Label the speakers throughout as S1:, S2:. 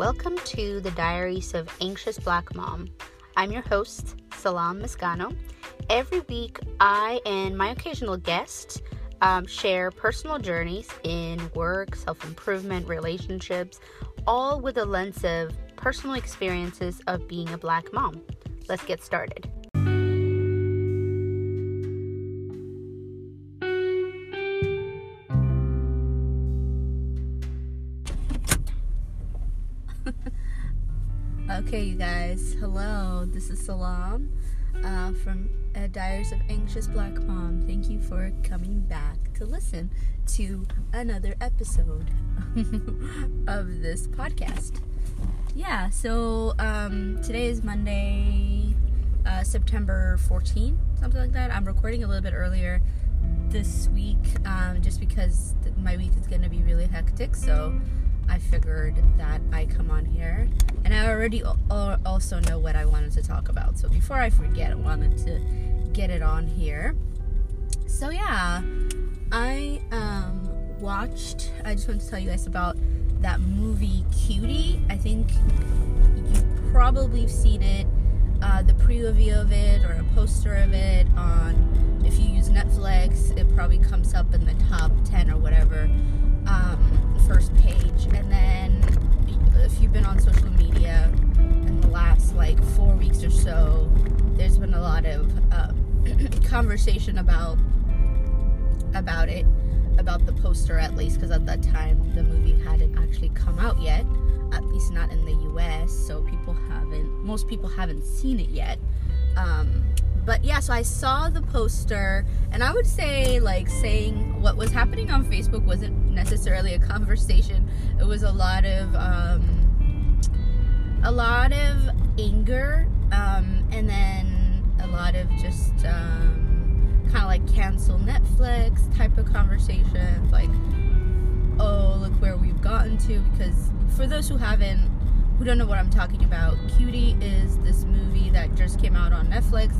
S1: Welcome to the Diaries of Anxious Black Mom. I'm your host, Salam Miscano. Every week, I and my occasional guests um, share personal journeys in work, self improvement, relationships, all with a lens of personal experiences of being a black mom. Let's get started. Okay, you guys, hello, this is Salam uh, from uh, Diaries of Anxious Black Mom. Thank you for coming back to listen to another episode of this podcast. Yeah, so um, today is Monday, uh, September 14th, something like that. I'm recording a little bit earlier this week um, just because my week is going to be really hectic. So I figured that I come on here, and I already also know what I wanted to talk about. So before I forget, I wanted to get it on here. So yeah, I um, watched. I just want to tell you guys about that movie Cutie. I think you probably have seen it, uh, the preview of it or a poster of it on. Netflix, it probably comes up in the top ten or whatever um, first page. And then if you've been on social media in the last like four weeks or so, there's been a lot of uh, conversation about about it, about the poster at least, because at that time the movie hadn't actually come out yet, at least not in the U.S. So people haven't, most people haven't seen it yet. Um, but yeah, so I saw the poster, and I would say, like, saying what was happening on Facebook wasn't necessarily a conversation. It was a lot of, um, a lot of anger, um, and then a lot of just, um, kind of like cancel Netflix type of conversations, like, oh, look where we've gotten to. Because for those who haven't, who don't know what I'm talking about, Cutie is this movie that just came out on Netflix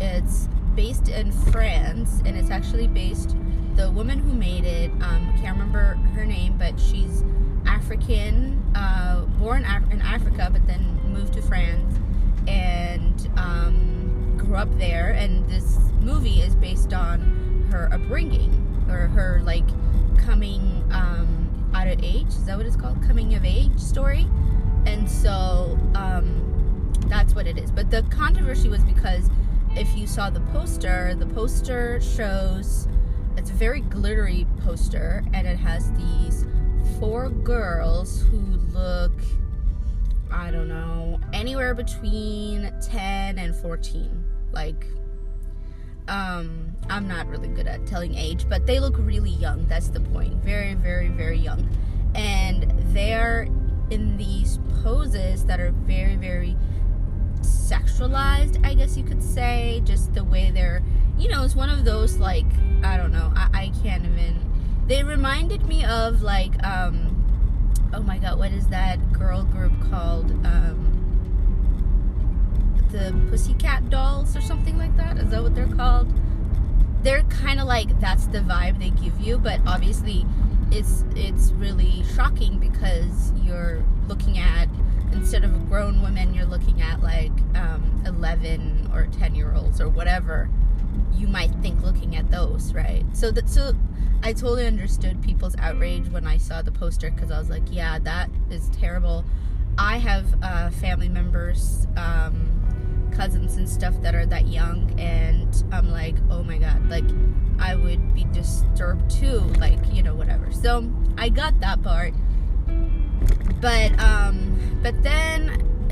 S1: it's based in France, and it's actually based. The woman who made it, um, can't remember her name, but she's African, uh, born Af- in Africa, but then moved to France and um, grew up there. And this movie is based on her upbringing or her like coming um, out of age. Is that what it's called? Coming of age story. And so um, that's what it is. But the controversy was because if you saw the poster, the poster shows it's a very glittery poster and it has these four girls who look I don't know, anywhere between 10 and 14. Like um I'm not really good at telling age, but they look really young. That's the point. Very very very young. And they're in these poses that are very very sexualized, I guess you could say. Just the way they're, you know, it's one of those like I don't know. I, I can't even. They reminded me of like, um, oh my god, what is that girl group called? Um, the Pussycat Dolls or something like that. Is that what they're called? They're kind of like that's the vibe they give you, but obviously it's it's really shocking because you're looking at instead of grown women, you're looking at like um, 11 or 10 year olds or whatever you might think looking at those, right? So that so I totally understood people's outrage when I saw the poster because I was like, yeah, that is terrible. I have uh, family members, um, cousins and stuff that are that young, and I'm like, oh my god, like I would be disturbed too, like you know, whatever. So I got that part but um but then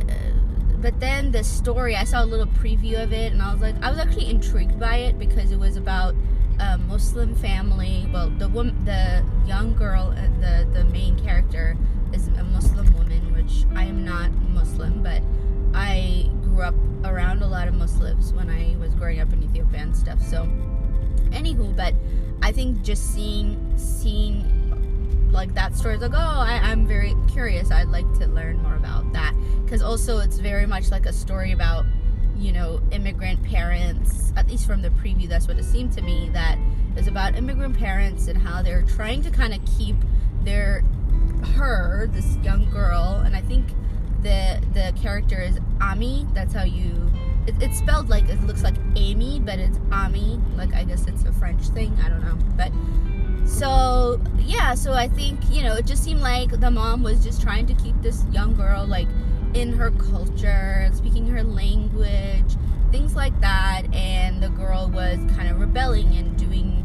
S1: uh, but then the story i saw a little preview of it and i was like i was actually intrigued by it because it was about a muslim family. Well the woman the young girl uh, the the main character is a muslim woman which i am not muslim but i grew up around a lot of muslims when i was growing up in ethiopia and stuff so anywho but i think just seeing seeing like that story is like oh I, i'm very curious i'd like to learn more about that because also it's very much like a story about you know immigrant parents at least from the preview that's what it seemed to me that is about immigrant parents and how they're trying to kind of keep their her this young girl and i think the character is Ami. That's how you. It, it's spelled like it looks like Amy, but it's Ami. Like I guess it's a French thing. I don't know, but so yeah. So I think you know it just seemed like the mom was just trying to keep this young girl like in her culture, speaking her language, things like that, and the girl was kind of rebelling and doing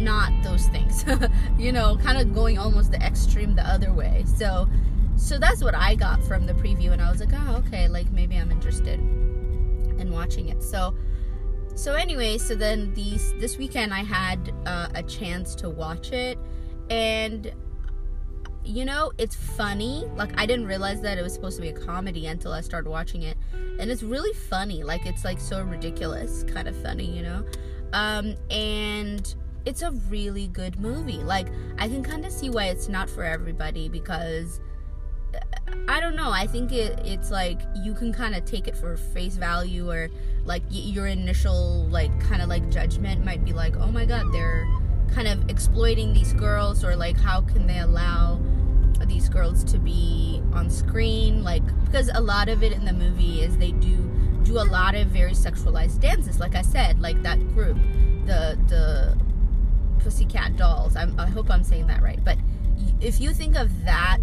S1: not those things you know kind of going almost the extreme the other way so so that's what i got from the preview and i was like oh okay like maybe i'm interested in watching it so so anyway so then these this weekend i had uh, a chance to watch it. And you know it's funny. Like i didn't realize that it was supposed to be a comedy until i started watching it. And it's really funny. Like it's like so ridiculous. Kind of funny you know? Um and it's a really good movie. Like I can kind of see why it's not for everybody because I don't know. I think it it's like you can kind of take it for face value or like your initial like kind of like judgment might be like, "Oh my god, they're kind of exploiting these girls or like how can they allow these girls to be on screen?" Like because a lot of it in the movie is they do do a lot of very sexualized dances like I said, like that group, the the Pussycat Dolls. I'm, I hope I'm saying that right. But if you think of that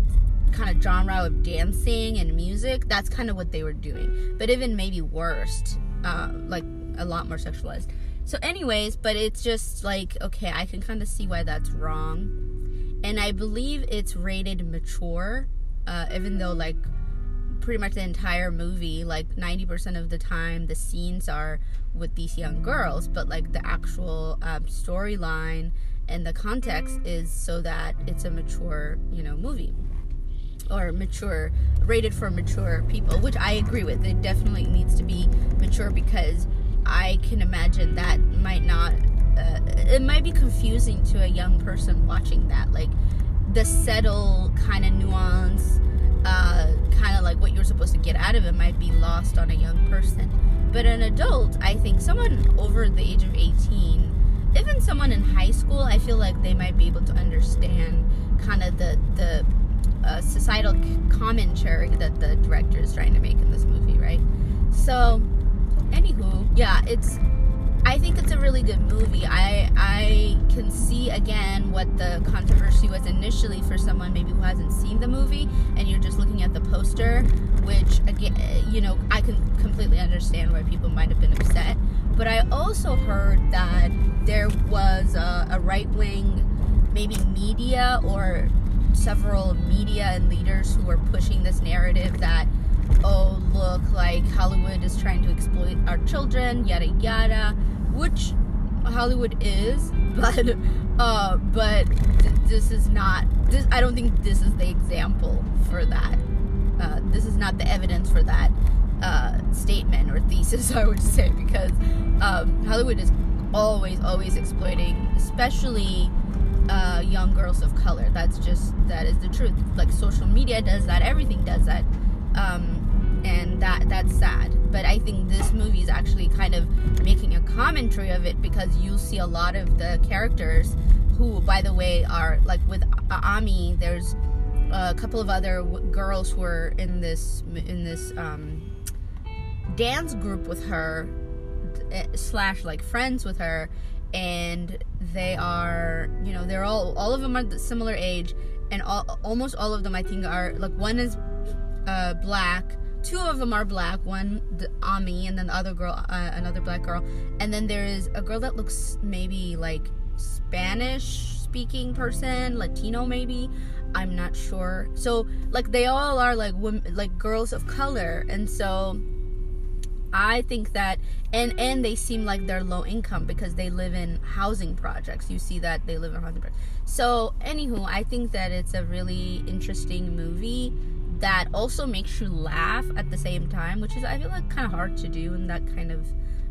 S1: kind of genre of dancing and music, that's kind of what they were doing. But even maybe worse, uh, like a lot more sexualized. So, anyways, but it's just like, okay, I can kind of see why that's wrong. And I believe it's rated mature, uh, even though, like, pretty much the entire movie, like 90% of the time, the scenes are with these young girls, but like the actual um, storyline and the context is so that it's a mature, you know, movie or mature, rated for mature people, which I agree with. It definitely needs to be mature because I can imagine that might not, uh, it might be confusing to a young person watching that. Like the subtle kind of nuance uh, kind of like what you're supposed to get out of it might be lost on a young person. But an adult, I think someone over the age of 18, even someone in high school, I feel like they might be able to understand kind of the the uh, societal commentary that the director is trying to make in this movie, right? So, anywho, yeah, it's I think it's a really good movie. I I can see again what the controversy was initially for someone maybe who hasn't seen the movie and you're just looking at the poster, which again, you know, I can completely understand why people might have been upset. But I also heard that there was a, a right wing, maybe media or several media and leaders who are pushing this narrative that oh look like hollywood is trying to exploit our children yada yada which hollywood is but uh but th- this is not this i don't think this is the example for that. Uh, this is not the evidence for that uh, statement or thesis i would say because um, hollywood is always always exploiting especially uh, young girls of color that's just that is the truth like social media does that everything does that um, and that that's sad. But I think this movie is actually kind of making a commentary of it because you see a lot of the characters who, by the way, are like with Ami. There's a couple of other w- girls who are in this in this um, dance group with her eh, slash like friends with her and they are you know they're all all of them are the similar age and all, almost all of them i think are like one is uh, black. Two of them are black. One, the Ami, and then the other girl, uh, another black girl. And then there is a girl that looks maybe like Spanish speaking person, Latino maybe. I'm not sure. So like they all are like women, like girls of color, and so I think that and and they seem like they're low income because they live in housing projects. You see that they live in housing projects. So anywho, I think that it's a really interesting movie that also makes you laugh at the same time, which is I feel like kind of hard to do in that kind of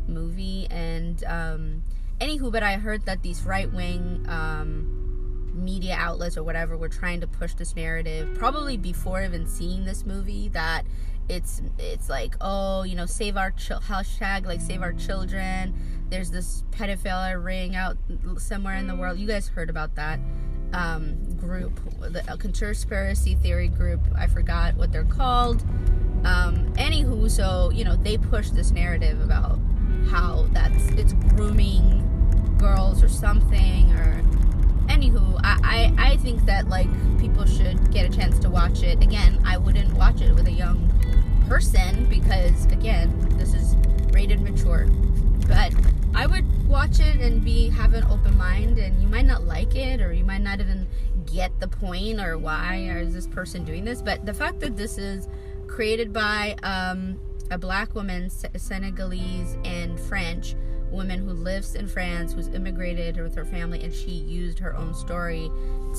S1: movie. And um, anywho, but I heard that these right wing um, media outlets or whatever were trying to push this narrative, probably before even seeing this movie, that it's it's like oh you know save our ch- hashtag like save our children. There's this pedophile ring out somewhere in the world. You guys heard about that um, group, the conspiracy theory group. I forgot what they're called, Um, anywho, so you know they push this narrative about how that's it's grooming girls or something or anywho I, I i think that like people should get a chance to watch it. Again i wouldn't watch it with a young person because again this is rated mature. But i would watch it and be have an open mind and you might not like it or you might not even get the point or why or is this person doing this. But the fact that this is created by um, a black woman senegalese and french woman who lives in France, who's immigrated with her family, and she used her own story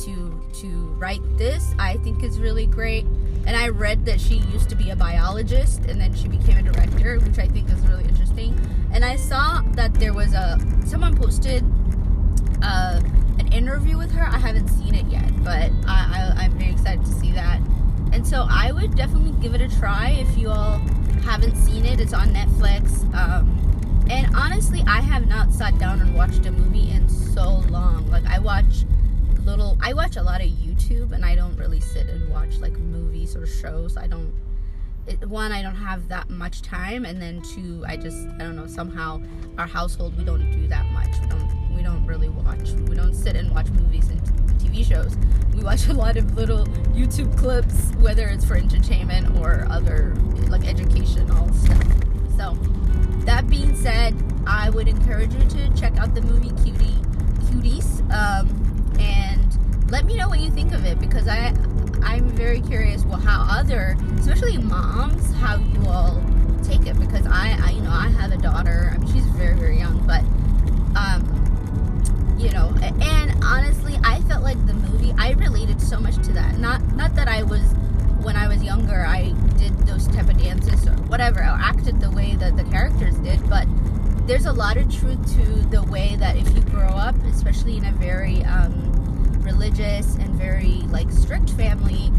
S1: to to write this. I think is really great. And I read that she used to be a biologist and then she became a director, which I think is really interesting. And I saw that there was a someone posted uh, an interview with her. I haven't seen it yet, but I, I, I'm very excited to see that. And so I would definitely give it a try if you all haven't seen it. It's on Netflix. Um, and honestly, I have not sat down and watched a movie in so long. Like I watch little I watch a lot of YouTube and I don't really sit and watch like movies or shows. I don't it, one I don't have that much time and then two I just I don't know somehow our household we don't do that much. We don't we don't really watch. We don't sit and watch movies and TV shows. We watch a lot of little YouTube clips whether it's for entertainment or other like educational stuff. So that being said, I would encourage you to check out the movie Cutie Cuties, um, and let me know what you think of it because I I'm very curious. Well, how other, especially moms, how you all take it because I, I you know I have a daughter. I mean, she's very very young, but um, you know, and honestly, I felt like the movie I related so much to that. Not not that I was when I was younger, I did those type of dances or whatever, or acted the way that the characters did, but there's a lot of truth to the way that if you grow up, especially in a very um, religious and very like strict family,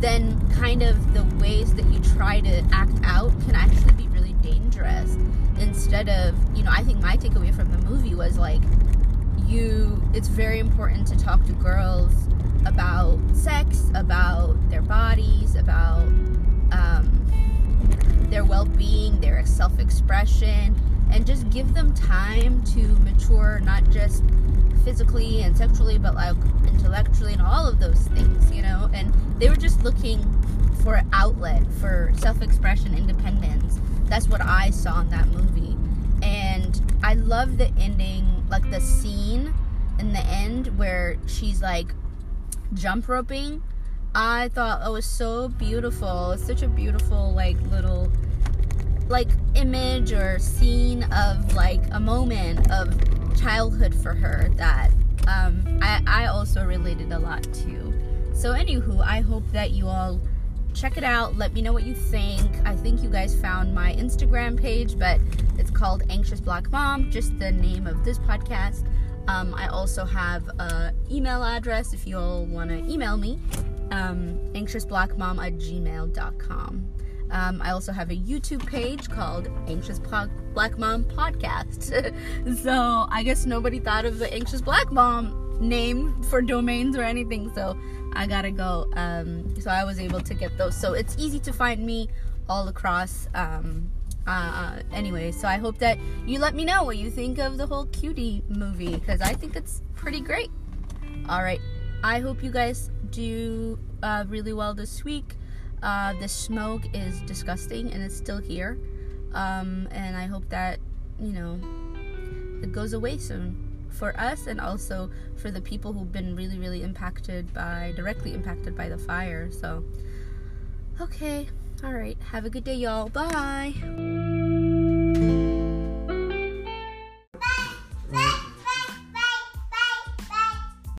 S1: then kind of the ways that you try to act out can actually be really dangerous. Instead of, you know, I think my takeaway from the movie was like, you, it's very important to talk to girls about sex, about their bodies, about um, their well being, their self expression, and just give them time to mature, not just physically and sexually, but like intellectually and all of those things, you know? And they were just looking for an outlet for self expression, independence. That's what I saw in that movie. And I love the ending, like the scene in the end where she's like jump roping. I thought it was so beautiful. It's such a beautiful, like, little, like, image or scene of, like, a moment of childhood for her that um, I, I also related a lot to. So, anywho, I hope that you all check it out. Let me know what you think. I think you guys found my Instagram page, but it's called Anxious Black Mom, just the name of this podcast. Um, I also have an email address if you all want to email me, um, anxiousblackmom at gmail.com. Um, I also have a YouTube page called Anxious Black Mom Podcast. so I guess nobody thought of the Anxious Black Mom name for domains or anything. So I gotta go. Um, so I was able to get those. So it's easy to find me all across um, uh, anyway, so I hope that you let me know what you think of the whole cutie movie because I think it's pretty great. All right, I hope you guys do uh, really well this week. Uh, the smoke is disgusting and it's still here, um, and I hope that you know it goes away soon for us and also for the people who've been really really impacted by directly impacted by the fire. So, okay. All right. Have a good day, y'all. Bye.